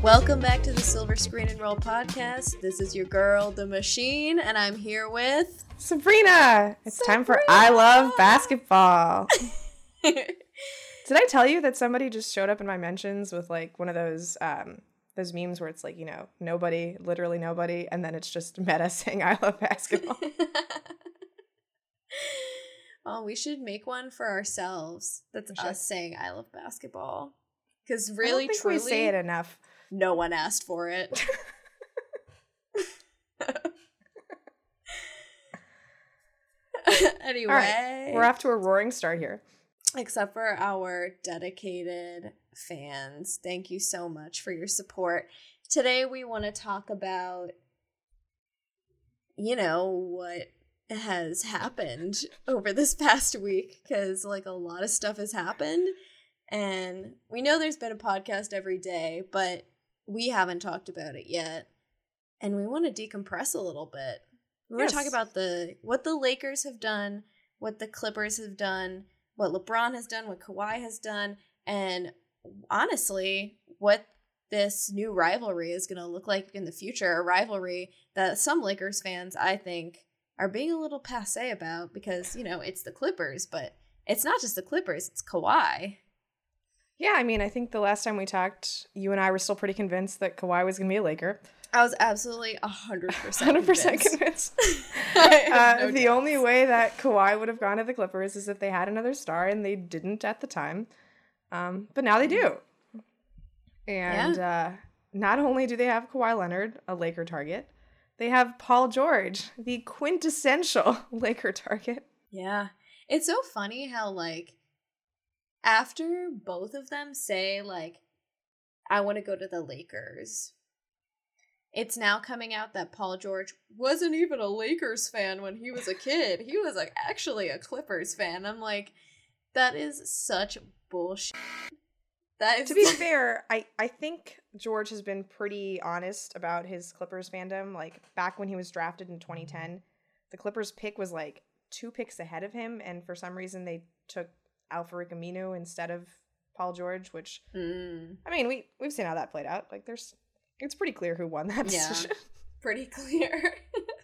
Welcome back to the Silver Screen and Roll podcast. This is your girl, the machine, and I'm here with Sabrina. It's time for I Love Basketball. Did I tell you that somebody just showed up in my mentions with like one of those um those memes where it's like, you know, nobody, literally nobody, and then it's just meta saying I love basketball. oh, we should make one for ourselves. That's us saying I love basketball. Because really, truly, we say it enough. No one asked for it. anyway, right, we're off to a roaring start here. Except for our dedicated fans. Thank you so much for your support. Today, we want to talk about, you know, what has happened over this past week because, like, a lot of stuff has happened. And we know there's been a podcast every day, but we haven't talked about it yet. And we want to decompress a little bit. We want to talk about the what the Lakers have done, what the Clippers have done, what LeBron has done, what Kawhi has done, and honestly, what this new rivalry is going to look like in the future. A rivalry that some Lakers fans, I think, are being a little passe about because, you know, it's the Clippers, but it's not just the Clippers, it's Kawhi. Yeah, I mean, I think the last time we talked, you and I were still pretty convinced that Kawhi was going to be a Laker. I was absolutely 100% 100% convinced. convinced. uh, no the only way that Kawhi would have gone to the Clippers is if they had another star, and they didn't at the time. Um, but now they do. And yeah. uh, not only do they have Kawhi Leonard, a Laker target, they have Paul George, the quintessential Laker target. Yeah. It's so funny how, like, after both of them say like I want to go to the Lakers. It's now coming out that Paul George wasn't even a Lakers fan when he was a kid. he was like actually a Clippers fan. I'm like that is such bullshit. That is To be fair, I I think George has been pretty honest about his Clippers fandom. Like back when he was drafted in 2010, the Clippers pick was like two picks ahead of him and for some reason they took Al-Farouq Aminu instead of Paul George, which mm. I mean, we we've seen how that played out. Like there's it's pretty clear who won that decision. Yeah, pretty clear.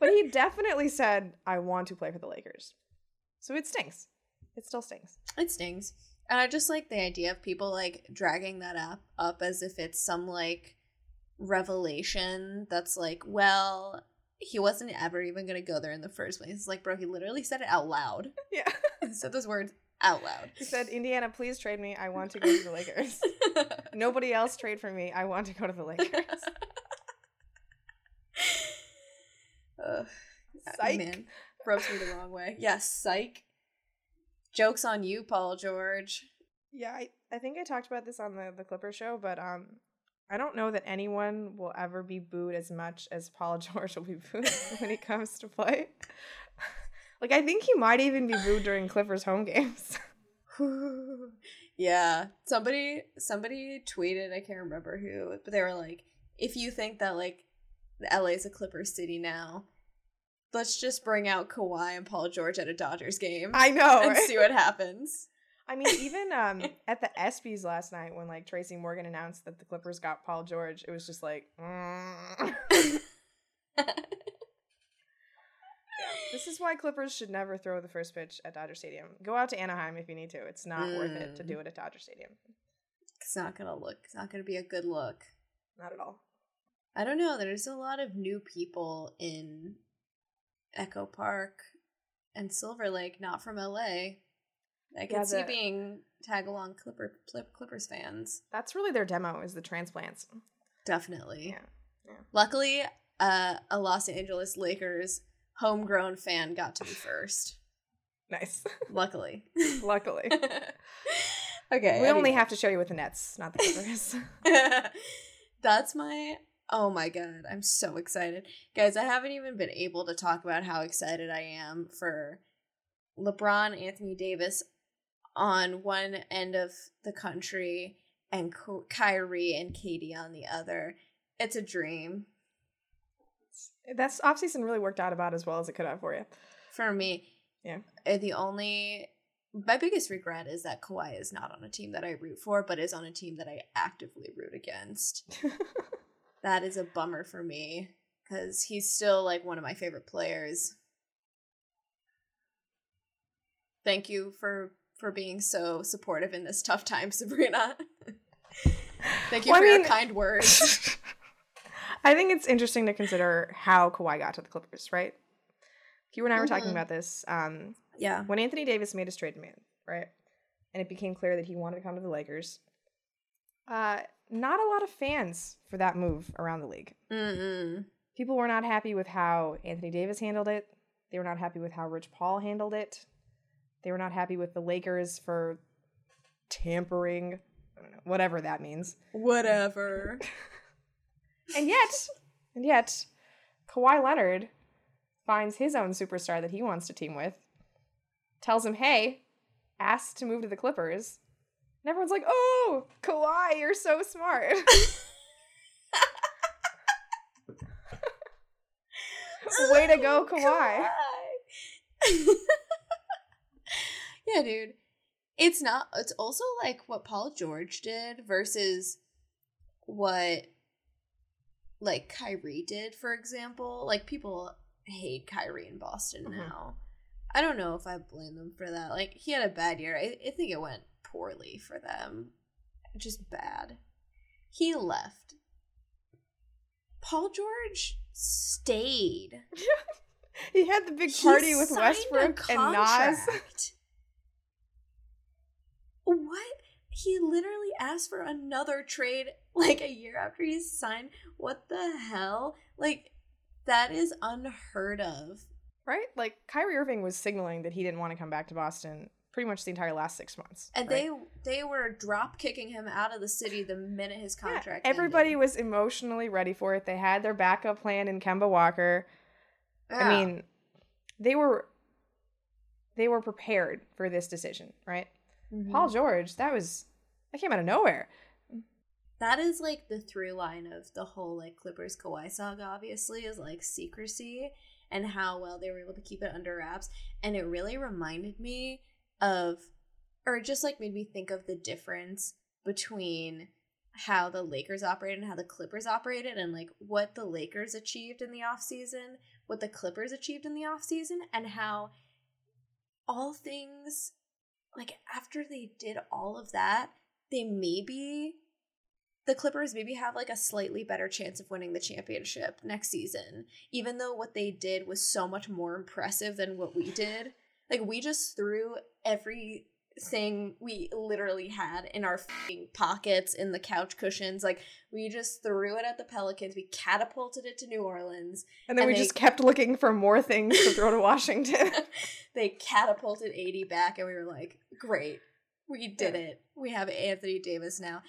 but he definitely said, I want to play for the Lakers. So it stings. It still stings. It stings. And I just like the idea of people like dragging that up up as if it's some like revelation that's like, well, he wasn't ever even gonna go there in the first place. It's like, bro, he literally said it out loud. Yeah. he said those words out loud. He said, Indiana, please trade me. I want to go to the Lakers. Nobody else trade for me. I want to go to the Lakers. uh, psych. Man, rubs me the wrong way. Yes, psych. Joke's on you, Paul George. Yeah, I, I think I talked about this on the, the Clipper show, but um I don't know that anyone will ever be booed as much as Paul George will be booed when he comes to play. Like I think he might even be booed during Clippers home games. yeah. Somebody somebody tweeted, I can't remember who, but they were like, if you think that like LA is a Clippers city now, let's just bring out Kawhi and Paul George at a Dodgers game. I know. And see what happens. I mean, even um, at the ESPYS last night when like Tracy Morgan announced that the Clippers got Paul George, it was just like mm. This is why Clippers should never throw the first pitch at Dodger Stadium. Go out to Anaheim if you need to. It's not mm. worth it to do mm. it at Dodger Stadium. It's not gonna look. It's not gonna be a good look. Not at all. I don't know. There's a lot of new people in Echo Park and Silver Lake, not from LA. I can yeah, see being tag along Clipper Clippers fans. That's really their demo is the transplants. Definitely. Yeah. yeah. Luckily, uh, a Los Angeles Lakers homegrown fan got to be first. Nice. Luckily. Luckily. okay. We only have to show you with the Nets, not the Clippers. That's my Oh my god, I'm so excited. Guys, I haven't even been able to talk about how excited I am for LeBron, Anthony Davis on one end of the country and Kyrie and KD on the other. It's a dream. That's offseason really worked out about as well as it could have for you. For me, yeah. Uh, the only my biggest regret is that Kawhi is not on a team that I root for, but is on a team that I actively root against. that is a bummer for me because he's still like one of my favorite players. Thank you for for being so supportive in this tough time, Sabrina. Thank you well, for I mean, your kind words. I think it's interesting to consider how Kawhi got to the Clippers, right? You and I were mm-hmm. talking about this. Um, yeah. When Anthony Davis made his trade demand, right? And it became clear that he wanted to come to the Lakers. Uh, not a lot of fans for that move around the league. Mm-mm. People were not happy with how Anthony Davis handled it. They were not happy with how Rich Paul handled it. They were not happy with the Lakers for tampering, know, whatever that means. Whatever. and yet, and yet, Kawhi Leonard finds his own superstar that he wants to team with, tells him, hey, asked to move to the Clippers. And everyone's like, oh, Kawhi, you're so smart. Way to go, Kawhi. Kawhi. yeah, dude. It's not, it's also like what Paul George did versus what like Kyrie did, for example. Like people hate Kyrie in Boston mm-hmm. now. I don't know if I blame them for that. Like he had a bad year. I, I think it went poorly for them. Just bad. He left. Paul George stayed. he had the big party he with Westbrook and Nas. what? He literally asked for another trade like a year after he signed. What the hell? Like that is unheard of. Right? Like Kyrie Irving was signaling that he didn't want to come back to Boston pretty much the entire last six months. And right? they they were drop kicking him out of the city the minute his contract. Yeah, everybody ended. was emotionally ready for it. They had their backup plan in Kemba Walker. Yeah. I mean, they were they were prepared for this decision, right? Mm-hmm. Paul George, that was that came out of nowhere that is like the through line of the whole like Clippers Kawhi saga, obviously, is like secrecy and how well they were able to keep it under wraps. And it really reminded me of, or just like made me think of the difference between how the Lakers operated and how the Clippers operated and like what the Lakers achieved in the offseason, what the Clippers achieved in the offseason, and how all things like after they did all of that, they maybe the Clippers maybe have like a slightly better chance of winning the championship next season, even though what they did was so much more impressive than what we did. Like we just threw everything we literally had in our pockets in the couch cushions. Like we just threw it at the Pelicans. We catapulted it to New Orleans, and then and we they, just kept looking for more things to throw to Washington. they catapulted AD back, and we were like, "Great, we did it. We have Anthony Davis now."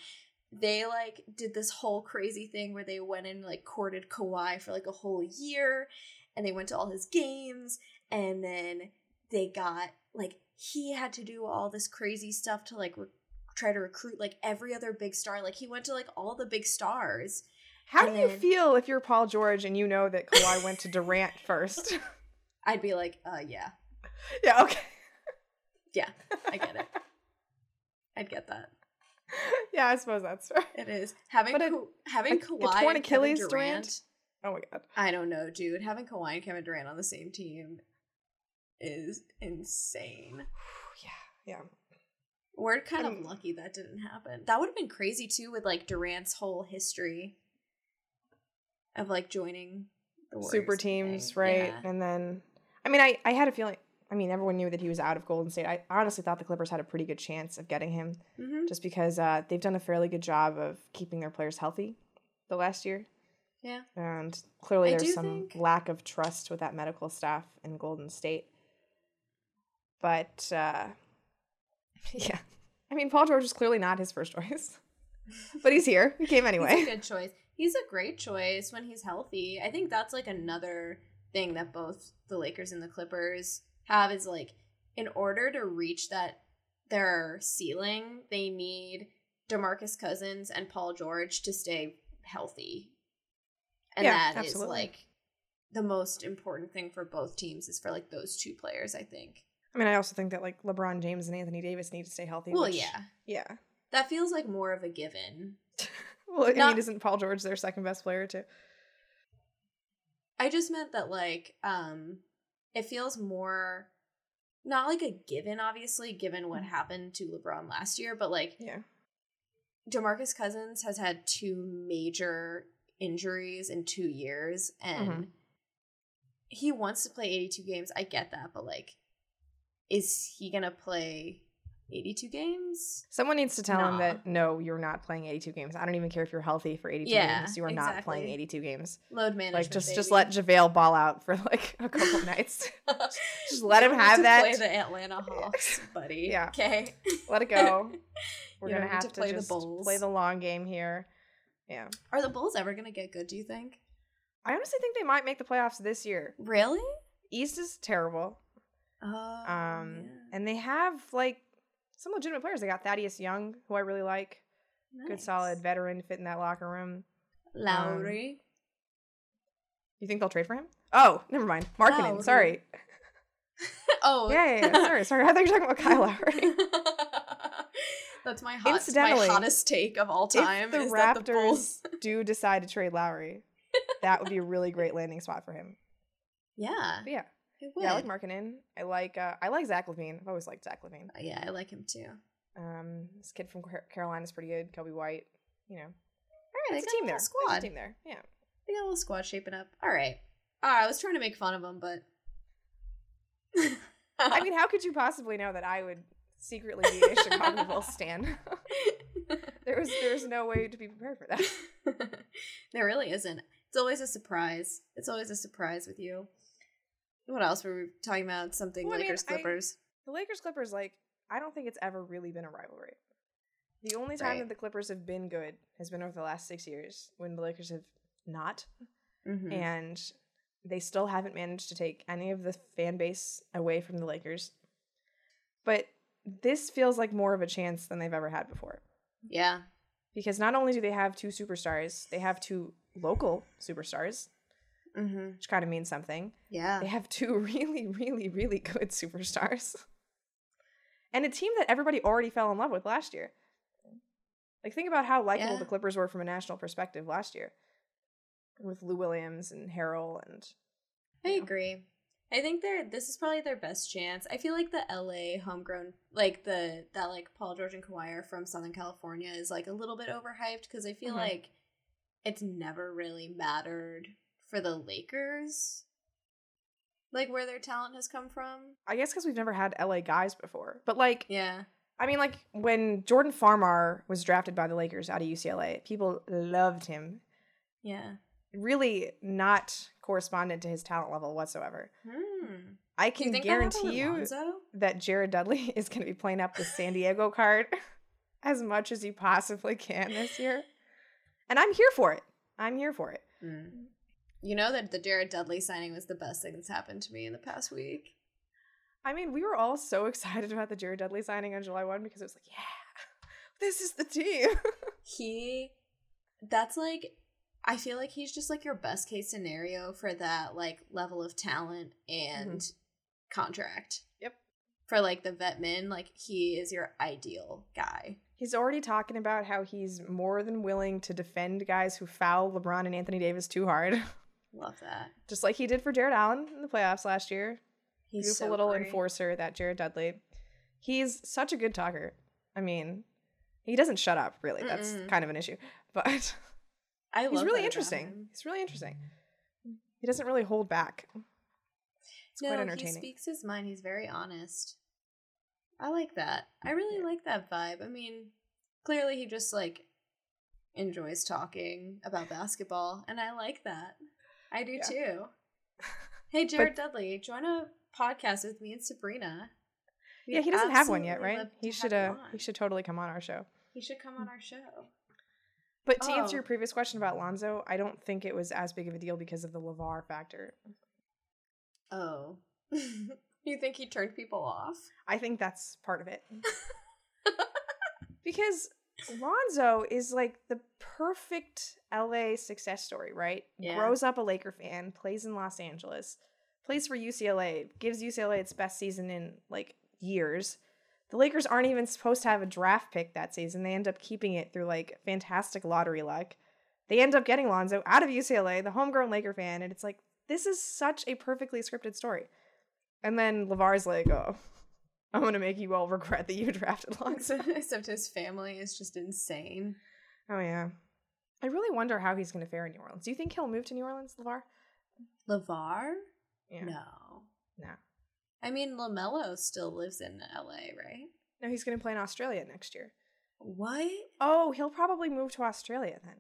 they like did this whole crazy thing where they went and like courted Kawhi for like a whole year and they went to all his games and then they got like he had to do all this crazy stuff to like re- try to recruit like every other big star like he went to like all the big stars how do you feel if you're Paul George and you know that Kawhi went to Durant first? I'd be like, uh, yeah. Yeah, okay. yeah, I get it. I'd get that. yeah, I suppose that's right. It is having but Ka- having a, Kawhi a torn Achilles Durant, Durant. Oh my god! I don't know, dude. Having Kawhi and Kevin Durant on the same team is insane. yeah, yeah. We're kind of lucky that didn't happen. That would have been crazy too, with like Durant's whole history of like joining the super teams, right? Yeah. And then, I mean, I I had a feeling I mean, everyone knew that he was out of Golden State. I honestly thought the Clippers had a pretty good chance of getting him, mm-hmm. just because uh, they've done a fairly good job of keeping their players healthy the last year. Yeah. And clearly, I there's some think... lack of trust with that medical staff in Golden State. But uh, yeah, I mean, Paul George is clearly not his first choice, but he's here. He came anyway. He's a good choice. He's a great choice when he's healthy. I think that's like another thing that both the Lakers and the Clippers have is like in order to reach that their ceiling, they need DeMarcus Cousins and Paul George to stay healthy. And yeah, that absolutely. is like the most important thing for both teams is for like those two players, I think. I mean, I also think that like LeBron James and Anthony Davis need to stay healthy. Well, which- yeah. yeah. That feels like more of a given. Well, I mean, isn't Paul George their second best player too? I just meant that like um it feels more not like a given obviously given what happened to LeBron last year, but like Yeah. DeMarcus Cousins has had two major injuries in 2 years and Mhm. he wants to play 82 games. I get that, but like is he going to play 82 games? Someone needs to tell him that no, you're not playing 82 games. I don't even care if you're healthy for 82 Yeah, games. You are not playing 82 games. Load management. Like just just let JaVale ball out for like a couple nights. just let him have to that. Play the Atlanta Hawks, buddy. Yeah. Okay. Let it go. We're gonna have to to, play the Bulls. play the long game here. Yeah. Are the Bulls ever gonna get good? Do you think? I honestly think they might make the playoffs this year. Really? East is terrible. Oh, Um yeah. and they have like some legitimate players. They got Thaddeus Young, who I really like. Good solid veteran fit in that locker room. Lauri. You think they'll trade for him? Oh, never mind. Markkanen. Lauri. Sorry. oh, Yeah, yeah, yeah. Sorry, sorry. I thought you were talking about Kyle Lowry. That's my hot, Incidentally, my hottest take of all time. if the is that the Raptors Bulls. do decide to trade Lowry, that would be a really great landing spot for him. yeah, But yeah, it would. yeah, I like Markkanen. I like uh, I like Zach LaVine. I've always liked Zach LaVine. yeah, I like him too. Um, this kid from Car- Carolina is pretty good. Coby White. You know, All right, it's a team a there. There's squad. a team there. Yeah. They got a little squad shaping up. All right. All right. I was trying to make fun of them, but I mean, how could you possibly know that I would secretly be a Chicago Bulls stan? there was there was no way to be prepared for that. there really isn't. It's always a surprise. It's always a surprise with you. What else were we talking about? Something Well, I mean, Lakers I- Clippers. The Lakers Clippers, like, I don't think it's ever really been a rivalry. The only time Right. that the Clippers have been good has been over the last six years when the Lakers have not. Mhm. And they still haven't managed to take any of the fan base away from the Lakers. But this feels like more of a chance than they've ever had before. yeah. Because not only do they have two superstars, they have two local superstars, Mm-hmm. which kind of means something. Yeah. They have two really, really, really good superstars. And a team that everybody already fell in love with last year. Like, think about how likable Yeah. the Clippers were from a national perspective last year. With Lou Williams and Harrell and I Yeah. agree. I think they're this is probably their best chance. I feel like the LA homegrown like the that like Paul George and Kawhi are from Southern California is like a little bit overhyped because I feel Mhm. like it's never really mattered for the Lakers. Like where their talent has come from. I guess because we've never had LA guys before. But like Yeah. I mean, like when Jordan Farmar was drafted by the Lakers out of UCLA, people loved him. Yeah. Really not correspondent to his talent level whatsoever. Hmm. I you can happened guarantee you that Jared Dudley is going to be playing up the San Diego card as much as he possibly can this year. And I'm here for it. I'm here for it. Hmm. You know that the Jared Dudley signing was the best thing that's happened to me in the past week. I mean, we were all so excited about the Jared Dudley signing on July 1 because it was like, yeah, this is the team. he that's like I feel like he's just like your best case scenario for that like level of talent and mm-hmm. contract. Yep. For like the vet men, like he is your ideal guy. He's already talking about how he's more than willing to defend guys who foul LeBron and Anthony Davis too hard, Love that. just like he did for Jarrett Allen in the playoffs last year. He's Beautiful so little great. enforcer, that Jared Dudley. He's such a good talker. I mean, he doesn't shut up, really. That's Mm-mm. kind of an issue. But I love he's really interesting. He's really interesting. He doesn't really hold back. It's no, quite he speaks his mind. He's very honest. I like that. I really Yeah. like that vibe. I mean, clearly he just like enjoys talking about basketball, and I like that. I do Yeah. too. Hey, Jared Dudley, join a podcast with me and Sabrina. We'd yeah, he doesn't have one yet, right? He should uh he should totally come on our show. He should come on our show. But to answer Oh. your previous question about Lonzo, I don't think it was as big of a deal because of the LeVar factor. Oh, you think he turned people off? I think that's part of it. because Lonzo is like the perfect LA success story, right? Yeah. Grows up a Laker fan, plays in Los Angeles, plays for UCLA, gives UCLA its best season in like years. The Lakers aren't even supposed to have a draft pick that season. They end up keeping it through like fantastic lottery luck. They end up getting Lonzo out of UCLA, the homegrown Laker fan, and it's like this is such a perfectly scripted story. And then LeVar's like, "Oh, I'm gonna make you all regret that you drafted Lonzo." Except his family is just insane. Oh yeah. I really wonder how he's going to fare in New Orleans. Do you think he'll move to New Orleans, LeVar? LeVar? Yeah. No. No. I mean, LaMelo still lives in LA, right? No, he's going to play in Australia next year. What? Oh, he'll probably move to Australia then.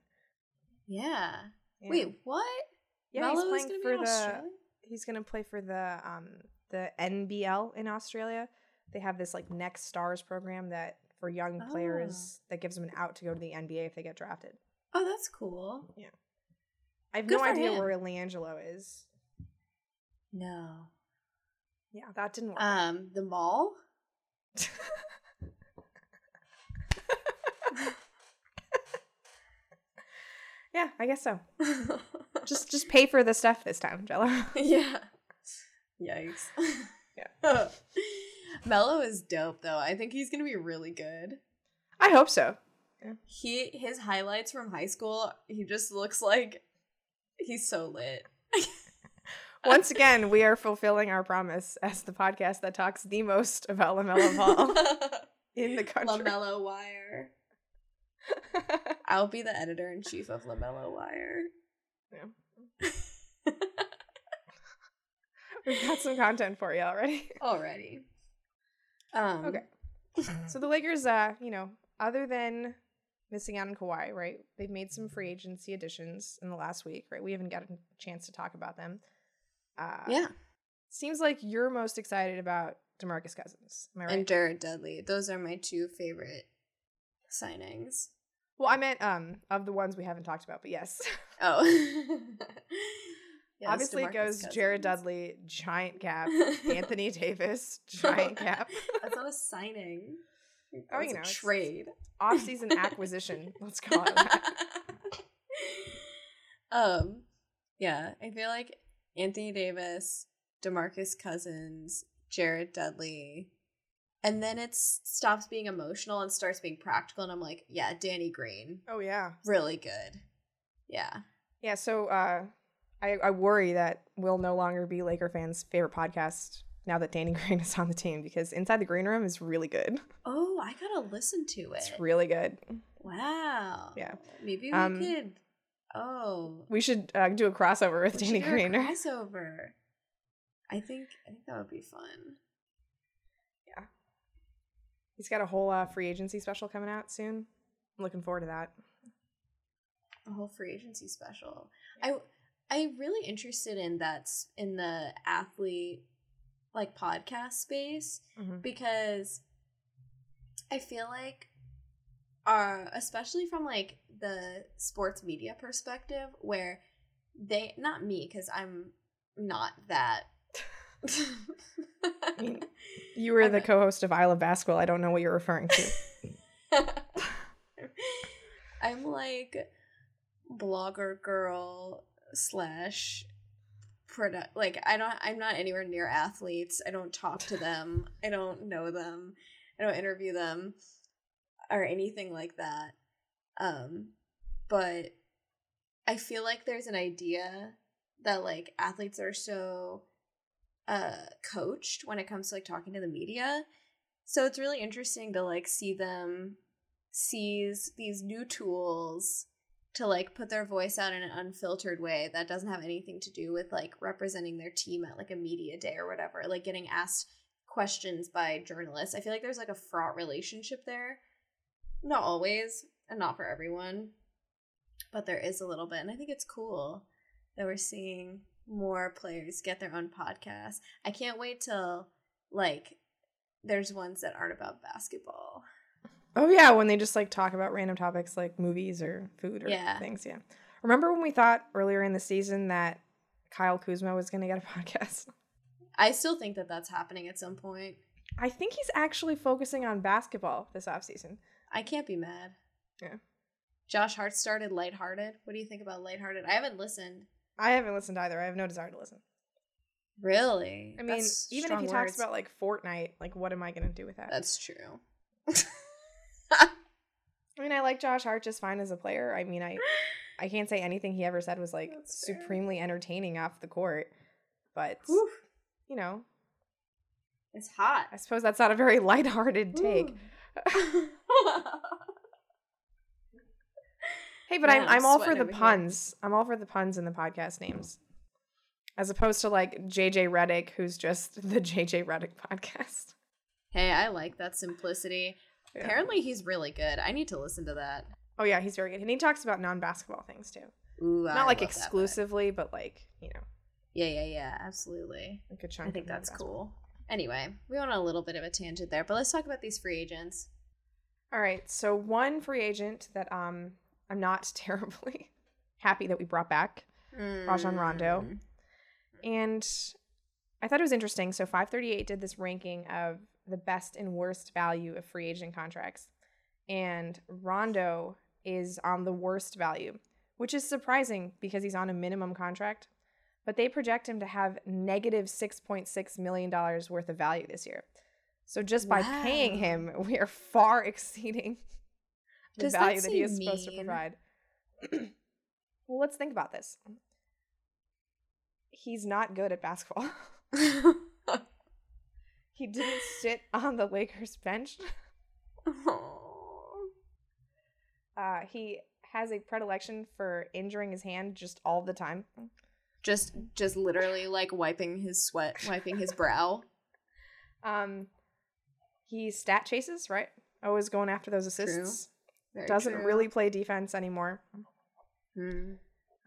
Yeah. Yeah. Wait, what? yeah, Melo he's playing gonna for the Australia? he's to play for the um the NBL in Australia. They have this like Next Stars program that for young Oh. players that gives them an out to go to the NBA if they get drafted. Oh, that's cool. Yeah. I have Good no idea him. where LiAngelo is. No. Yeah, that didn't work. Um, the mall? yeah, I guess so. Just just pay for the stuff this time, Gelo. yeah. Yikes. Yeah. Melo is dope though. I think he's gonna be really good. I hope so. He his highlights from high school, he just looks like he's so lit. Once again, we are fulfilling our promise as the podcast that talks the most about LaMelo Ball in the country. LaMelo Wire. I'll be the editor in chief of LaMelo Wire. Yeah. We've got some content for you already. Already. Um Okay. So the Lakers, uh, you know, other than missing out on Kawhi, right? They've made some free agency additions in the last week, right? We haven't gotten a chance to talk about them. Uh, Yeah. Seems like you're most excited about Demarcus Cousins. Am I right? And Jared Dudley. Those are my two favorite signings. well, I meant um of the ones we haven't talked about, but yes. Oh. Yes, Obviously, it goes Jared Dudley, giant cap. Anthony Davis, giant cap. That's not a signing. Oh, you a know, trade. Off-season acquisition. Let's call it that. um, yeah, I feel like Anthony Davis, Demarcus Cousins, Jared Dudley, and then it stops being emotional and starts being practical. And I'm like, yeah, Danny Green, Oh yeah. really good. Yeah, Yeah, so uh, I, I worry that we'll no longer be Laker fans' favorite podcast now that Danny Green is on the team because Inside the Green Room is really good. Oh, I gotta listen to it. It's really good. wow. Yeah. Maybe we Um, could. Oh, We should uh, do a crossover with we Danny should do a Green. crossover. I think I think that would be fun. Yeah. He's got a whole uh, free agency special coming out soon. I'm looking forward to that. A whole free agency special. I I'm really interested in that in the athlete like podcast space Mhm. because I feel like uh especially from like the sports media perspective where they not me cuz I'm not that mean, You were the co-host of I Love Basketball. I don't know what you're referring to. I'm like blogger girl slash product like I don't I'm not anywhere near athletes. I don't talk to them. I don't know them. I don't interview them or anything like that. Um but I feel like there's an idea that like athletes are so uh coached when it comes to like talking to the media. So it's really interesting to like see them seize these new tools to like put their voice out in an unfiltered way that doesn't have anything to do with like representing their team at like a media day or whatever, like getting asked questions by journalists. I feel like there's like a fraught relationship there. Not always, and not for everyone, but there is a little bit. And I think it's cool that we're seeing more players get their own podcast. I can't wait till like there's ones that aren't about basketball. Oh yeah, when they just like talk about random topics like movies or food or Yeah. things. Yeah. Remember when we thought earlier in the season that Kyle Kuzma was going to get a podcast? I still think that that's happening at some point. I think he's actually focusing on basketball this offseason. I can't be mad. Yeah. Josh Hart started lighthearted. What do you think about lighthearted? I haven't listened. I haven't listened either. I have no desire to listen. Really? I mean, That's even if he words. talks about like Fortnite, like what am I gonna do with that? That's true. I mean, I like Josh Hart just fine as a player. I mean, I I can't say anything he ever said was like That's fair. supremely entertaining off the court, but Whew. you know, It's hot. I suppose that's not a very lighthearted take. Hey, but Man, I'm I'm all for the over here. puns. I'm all for the puns in the podcast names, as opposed to like JJ Redick, who's just the JJ Redick podcast. hey, I like that simplicity. Yeah. Apparently, he's really good. I need to listen to that. Oh yeah, he's very good, and he talks about non-basketball things too. Ooh, I Not like love that exclusively, but like you know, Yeah, yeah, yeah. Absolutely. a good chunk. I think that's cool. Anyway, we went on a little bit of a tangent there, but let's talk about these free agents. All right, so one free agent that um I'm not terribly happy that we brought back, Rajon Rondo. Mm. and I thought it was interesting. So 538 did this ranking of the best and worst value of free agent contracts, and Rondo is on the worst value, which is surprising because he's on a minimum contract. But they project him to have negative $6.6 million worth of value this year. So just by paying him, we are far exceeding the Does value that, he is seem supposed to provide. well, let's think about this. He's not good at basketball. he didn't sit on the Lakers bench. Uh, he has a predilection for injuring his hand just all the time. just, just literally like wiping his sweat, wiping his brow. Um, he stat chases, right? Always going after those assists. Doesn't true. really play defense anymore. Hmm.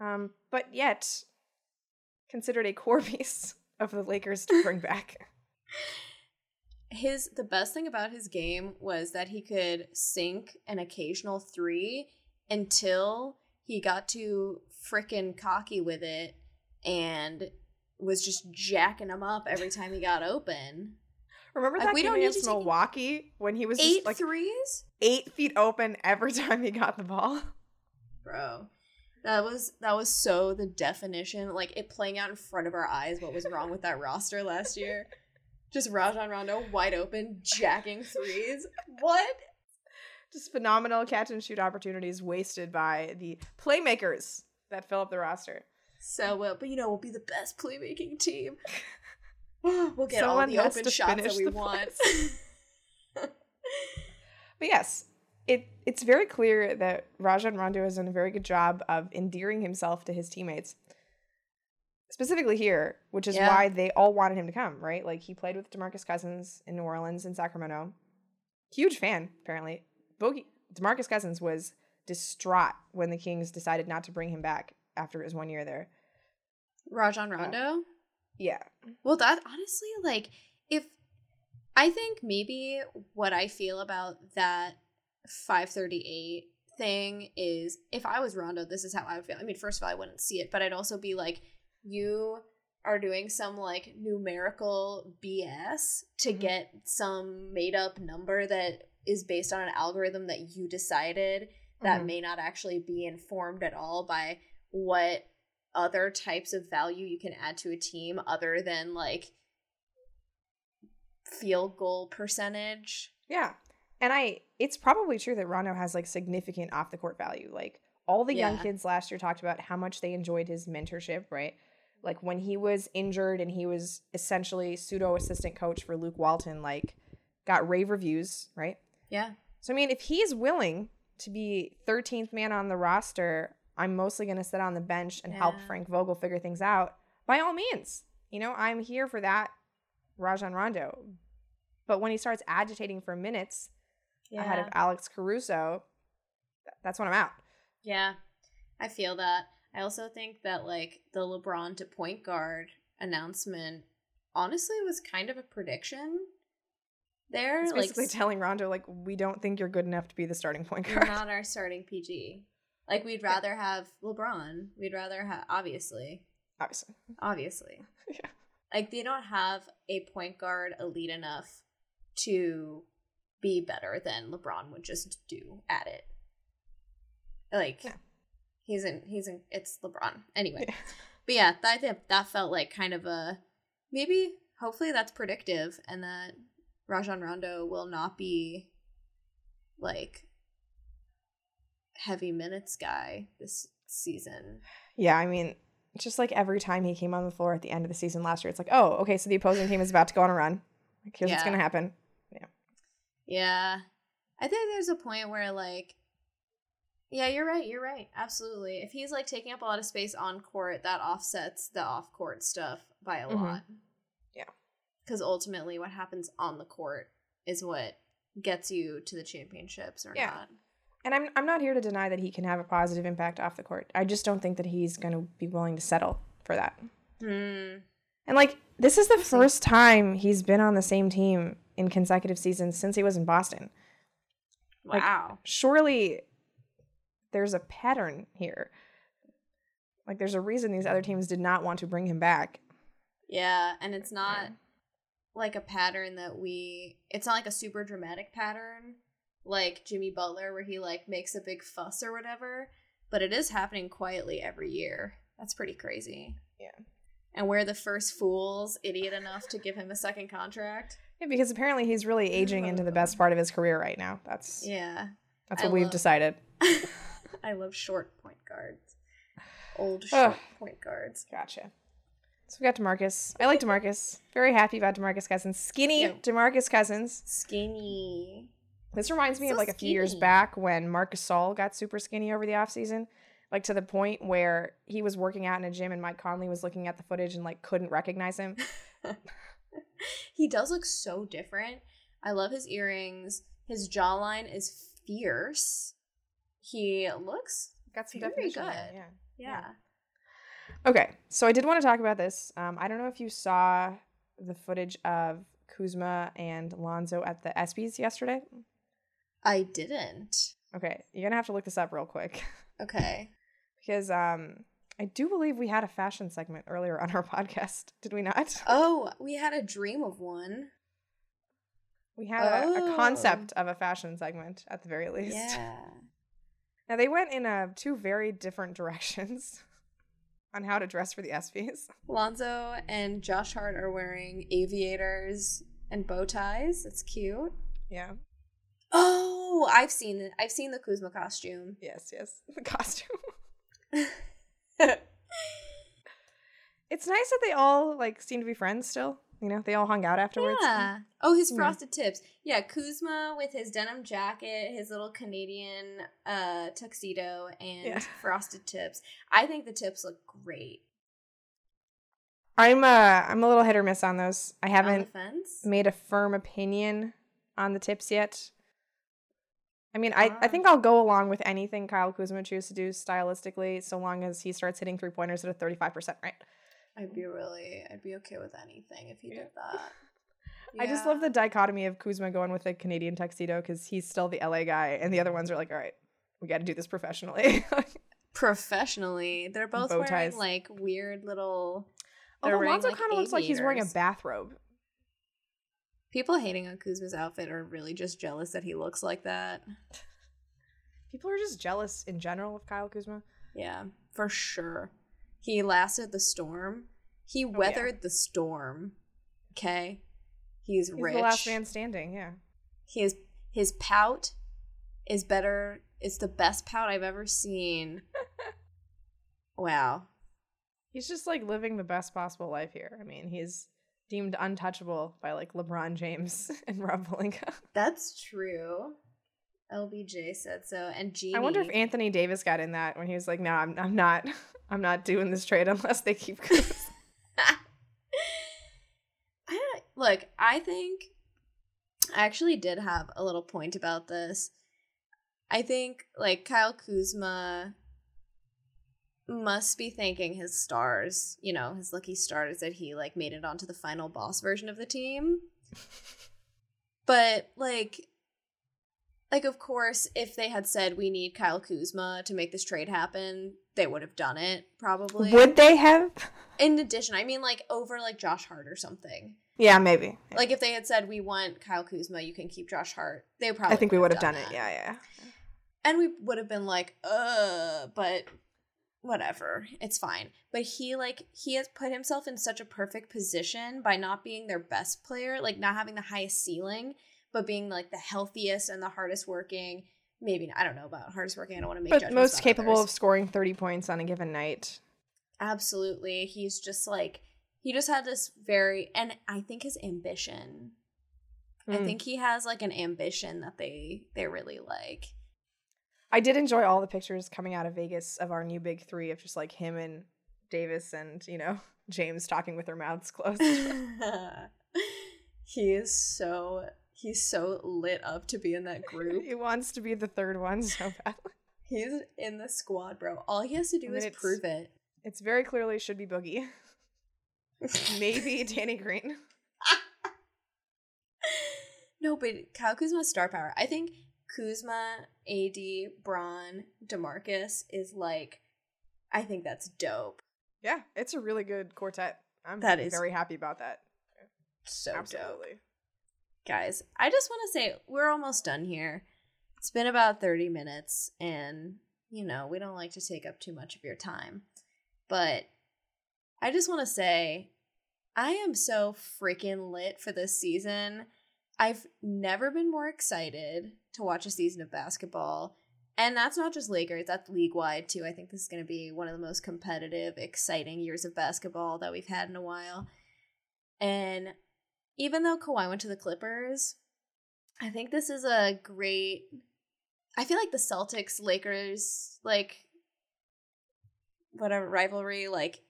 Um, but yet considered a core piece of the Lakers to bring back. His the best thing about his game was that he could sink an occasional three until he got too frickin' cocky with it and was just jacking them up every time he got open. Remember Like, that we game don't need against Milwaukee when he was Eight just like threes? eight feet open every time he got the ball? Bro. That was that was so the definition, like it playing out in front of our eyes what was wrong with that roster last year. Just Rajon Rondo wide open, jacking threes. What? Just phenomenal catch and shoot opportunities wasted by the playmakers that fill up the roster. So well, but you know, we'll be the best playmaking team. we'll get Someone all the open shots that we want. But yes, it it's very clear that Rajon Rondo has done a very good job of endearing himself to his teammates. Specifically here, which is Yeah. why they all wanted him to come, right? Like he played with DeMarcus Cousins in New Orleans and Sacramento. Huge fan, apparently. Boogie DeMarcus Cousins was distraught when the Kings decided not to bring him back after his one year there. Rajon uh, Rondo? Yeah. Well, that honestly, like, if I think maybe what I feel about that 538 thing is if I was Rondo, this is how I would feel. I mean, first of all, I wouldn't see it, but I'd also be like, you are doing some like numerical BS to Mhm. get some made up number that is based on an algorithm that you decided that Mhm. may not actually be informed at all by what other types of value you can add to a team other than like field goal percentage. Yeah. And I it's probably true that Rondo has like significant off the court value. Like all the young kids last year talked about how much they enjoyed his mentorship, right? Like when he was injured and he was essentially pseudo assistant coach for Luke Walton, like got rave reviews, right? Yeah. So I mean, if he's willing to be 13th man on the roster, I'm mostly going to sit on the bench and help Frank Vogel figure things out. By all means, you know, I'm here for that, Rajon Rondo. But when he starts agitating for minutes ahead of Alex Caruso, that's when I'm out. Yeah. I feel that. I also think that like the LeBron to point guard announcement honestly was kind of a prediction there. It's like basically s- telling Rondo like we don't think you're good enough to be the starting point you're guard. not our starting PG. Like we'd rather have LeBron. We'd rather have obviously. Obviously, Obviously. Yeah. Like they don't have a point guard elite enough to be better than LeBron would just do at it. Like yeah. He's in he's in it's LeBron. Anyway. Yeah. But yeah, that that that felt like kind of a maybe hopefully that's predictive and that Rajon Rondo will not be like heavy minutes guy this season. Yeah, I mean, just like every time he came on the floor at the end of the season last year, it's like, oh, okay, so the opposing team is about to go on a run. Like, here's yeah. what's gonna happen. Yeah. Yeah. I think there's a point where like yeah, you're right. You're right. Absolutely. If he's like taking up a lot of space on court, that offsets the off court stuff by a mm-hmm. lot. Yeah. Because ultimately, what happens on the court is what gets you to the championships or yeah. not. And I'm I'm not here to deny that he can have a positive impact off the court. I just don't think that he's going to be willing to settle for that. Mm. And like this is the first time he's been on the same team in consecutive seasons since he was in Boston. Wow. Like, surely there's a pattern here. Like there's a reason these other teams did not want to bring him back. Yeah, and it's not yeah. like a pattern that we it's not like a super dramatic pattern like Jimmy Butler where he like makes a big fuss or whatever, but it is happening quietly every year. That's pretty crazy. Yeah. And we're the first fools idiot enough to give him a second contract. Yeah, because apparently he's really aging into the best part of his career right now. That's Yeah. That's what I we've love, decided. I love short point guards. Old short point guards. Gotcha. So we got Demarcus. I like Demarcus. Very happy about Demarcus Cousins. Skinny yeah. Demarcus Cousins. Skinny. This reminds me so of like a few years back when Marcus Gasol got super skinny over the offseason. Like to the point where he was working out in a gym and Mike Conley was looking at the footage and like couldn't recognize him. he does look so different. I love his earrings. His jawline is fierce. He looks got some very good. There, yeah. yeah. Okay, so I did want to talk about this. Um, I don't know if you saw the footage of Kuzma and Lonzo at the ESPYS yesterday. I didn't. Okay, you're gonna have to look this up real quick. Okay. because um, I do believe we had a fashion segment earlier on our podcast. Did we not? Oh, we had a dream of one. We had oh. a, a, concept of a fashion segment at the very least. Yeah. Now they went in uh, two very different directions on how to dress for the ESPYS. Lonzo and Josh Hart are wearing aviators and bow ties. It's cute. Yeah. Oh, I've seen it. I've seen the Kuzma costume. Yes, yes, the costume. it's nice that they all like seem to be friends still. You know, they all hung out afterwards. Yeah. Oh, his frosted yeah. tips. Yeah, Kuzma with his denim jacket, his little Canadian uh tuxedo, and yeah. frosted tips. I think the tips look great. I'm uh I'm a little hit or miss on those. I haven't made a firm opinion on the tips yet. I mean, I, I think I'll go along with anything Kyle Kuzma chooses to do stylistically, so long as he starts hitting three pointers at a 35% rate. I'd be really, I'd be okay with anything if he yeah. did that. Yeah. I just love the dichotomy of Kuzma going with a Canadian tuxedo because he's still the LA guy, and the other ones are like, all right, we got to do this professionally. professionally, they're both Bow wearing like weird little. Oh, Although Lonzo like, kind of looks like he's wearing a bathrobe. People hating on Kuzma's outfit are really just jealous that he looks like that. People are just jealous in general of Kyle Kuzma. Yeah, for sure. He lasted the storm. He weathered oh, yeah. the storm. Okay, he's, he's rich. the last man standing. Yeah, he is. His pout is better. It's the best pout I've ever seen. wow. He's just like living the best possible life here. I mean, he's deemed untouchable by like LeBron James and Rob Pelinka. That's true. LBJ said so, and Jeanie. I wonder if Anthony Davis got in that when he was like, "No, I'm, I'm not. I'm not doing this trade unless they keep." I Look, I think I actually did have a little point about this. I think like Kyle Kuzma must be thanking his stars, you know, his lucky stars that he like made it onto the final boss version of the team. but like like of course if they had said we need Kyle Kuzma to make this trade happen, they would have done it probably. Would they have? In addition, I mean like over like Josh Hart or something. Yeah, maybe. Like if they had said we want Kyle Kuzma, you can keep Josh Hart. They probably I think we would have done, done it. Yeah, yeah. and we would have been like, uh, but whatever, it's fine. But he like he has put himself in such a perfect position by not being their best player, like not having the highest ceiling, but being like the healthiest and the hardest working. Maybe I don't know about hardest working. I don't want to make. But most capable others. of scoring thirty points on a given night. Absolutely, he's just like he just had this very, and I think his ambition. Mm. I hmm. think he has like an ambition that they they really like. I did enjoy all the pictures coming out of Vegas of our new big three of just like him and Davis and, you know, James talking with their mouths closed. he is so he's so lit up to be in that group. he wants to be the third one so badly. He's in the squad, bro. All he has to do is prove it. It's very clearly should be Boogie. Maybe Danny Green. no, but Kyle Kuzma's star power. I think Kuzma, AD, Bron, DeMarcus is like, I think that's dope. Yeah, it's a really good quartet. I'm that is very happy about that. So Absolutely. dope. Guys, I just want to say we're almost done here. It's been about 30 minutes, and, you know, we don't like to take up too much of your time. But I just want to say I am so freaking lit for this season. I've never been more excited to watch a season of basketball. And that's not just Lakers, that's league wide too. I think this is going to be one of the most competitive, exciting years of basketball that we've had in a while. And even though Kawhi went to the Clippers, I think this is a great. I feel like the Celtics Lakers, like, whatever rivalry, like,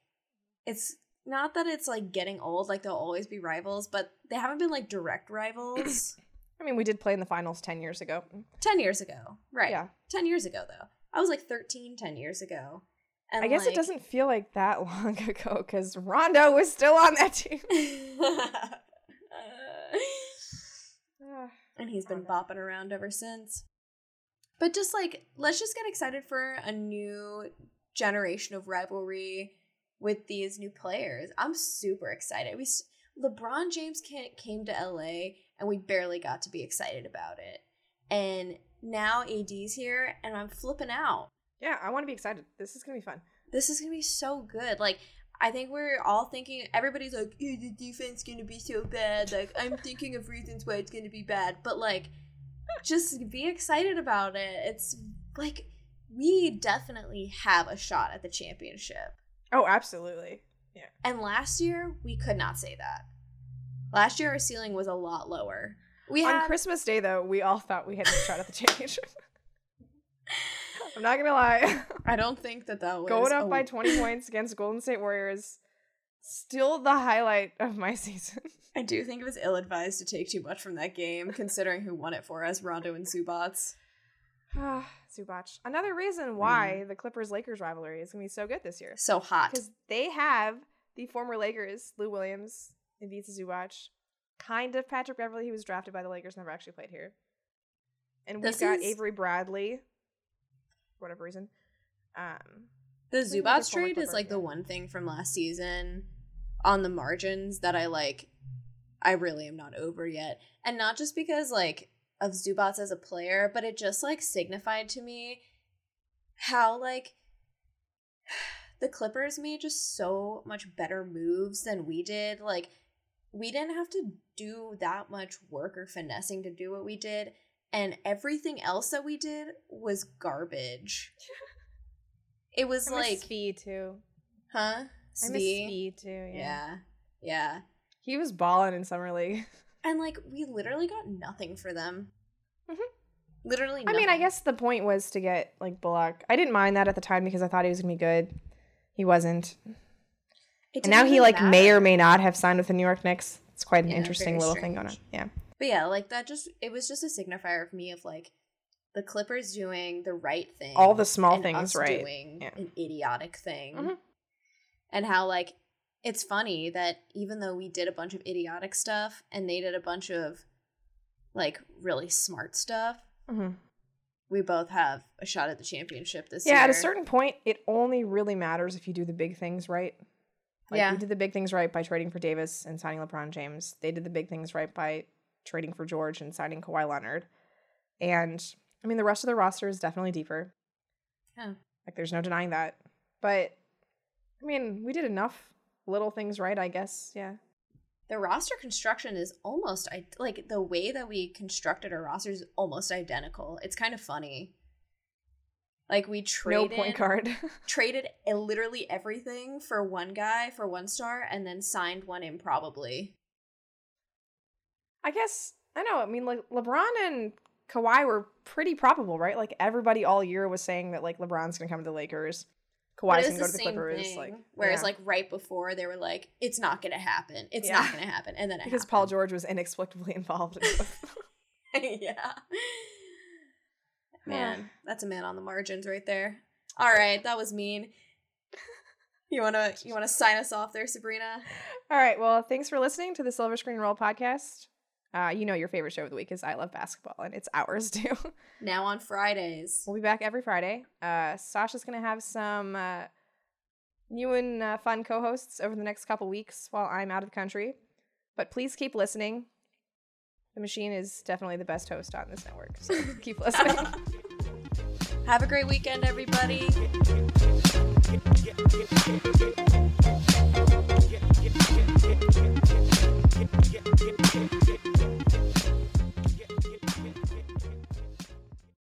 it's not that it's like getting old, like they'll always be rivals, but they haven't been like direct rivals. I mean, we did play in the finals 10 years ago. 10 years ago. Right. Yeah. 10 years ago, though. I was like 13 10 years ago. And I guess like, it doesn't feel like that long ago because Rondo was still on that team. and he's been bopping around ever since. But just like, let's just get excited for a new generation of rivalry with these new players. I'm super excited. We LeBron James came to LA and we barely got to be excited about it. And now AD's here and I'm flipping out. Yeah, I want to be excited. This is going to be fun. This is going to be so good. Like I think we're all thinking everybody's like, "Oh, the defense going to be so bad." Like I'm thinking of reasons why it's going to be bad, but like just be excited about it. It's like we definitely have a shot at the championship. Oh, absolutely. Yeah. And last year, we could not say that. Last year, our ceiling was a lot lower. We on had... Christmas Day, though, we all thought we had a shot at the championship. I'm not gonna lie. I don't think that that was going up a... by 20 points against Golden State Warriors. Still the highlight of my season. I do think it was ill advised to take too much from that game, considering who won it for us, Rondo and Zubac. Zubac. Another reason why mm. the Clippers Lakers rivalry is gonna be so good this year. So hot. Because they have the former Lakers, Lou Williams, Ivica Zubac, kind of Patrick Beverley, who was drafted by the Lakers, never actually played here. And we've this got is... Avery Bradley, for whatever reason. Um, the Zubac trade is like the one thing from last season on the margins that I like. I really am not over yet, and not just because like of Zubac as a player, but it just like signified to me how like the Clippers made just so much better moves than we did. Like we didn't have to do that much work or finessing to do what we did, and everything else that we did was garbage. it was I like Svi too. Huh? Svi. I miss too. Yeah. yeah. Yeah. He was balling in summer league. And like we literally got nothing for them. Mm-hmm. Literally. Nothing. I mean, I guess the point was to get like Bullock. I didn't mind that at the time because I thought he was gonna be good. He wasn't. And now he like matter. may or may not have signed with the New York Knicks. It's quite an yeah, interesting little strange. thing going on. Yeah. But yeah, like that just it was just a signifier of me of like the Clippers doing the right thing. All the small things right. Doing yeah. an idiotic thing. Mm-hmm. And how like it's funny that even though we did a bunch of idiotic stuff and they did a bunch of like really smart stuff, mm-hmm. we both have a shot at the championship this yeah, year. Yeah, at a certain point, it only really matters if you do the big things right. Like, yeah. We did the big things right by trading for Davis and signing LeBron James. They did the big things right by trading for George and signing Kawhi Leonard. And I mean, the rest of the roster is definitely deeper. Yeah. Like, there's no denying that. But, I mean, we did enough little things right, I guess. Yeah. The roster construction is almost like the way that we constructed our roster is almost identical. It's kind of funny. Like we traded no point guard. traded literally everything for one guy for one star, and then signed one improbably. I guess I know. I mean, like LeBron and Kawhi were pretty probable, right? Like everybody all year was saying that like LeBron's gonna come to the Lakers. Kawhi's gonna go to the Clippers. Thing. Like, whereas yeah. like right before they were like, it's not gonna happen. It's yeah. not gonna happen, and then because happened. Paul George was inexplicably involved. In yeah. Man, that's a man on the margins right there. All right, that was mean. You wanna you wanna sign us off there, Sabrina? All right. Well, thanks for listening to the Silver Screen Roll podcast. Uh, you know your favorite show of the week is I Love Basketball, and it's ours too. now on Fridays. We'll be back every Friday. Uh, Sasha's going to have some uh, new and uh, fun co hosts over the next couple weeks while I'm out of the country. But please keep listening. The machine is definitely the best host on this network. So keep listening. have a great weekend, everybody.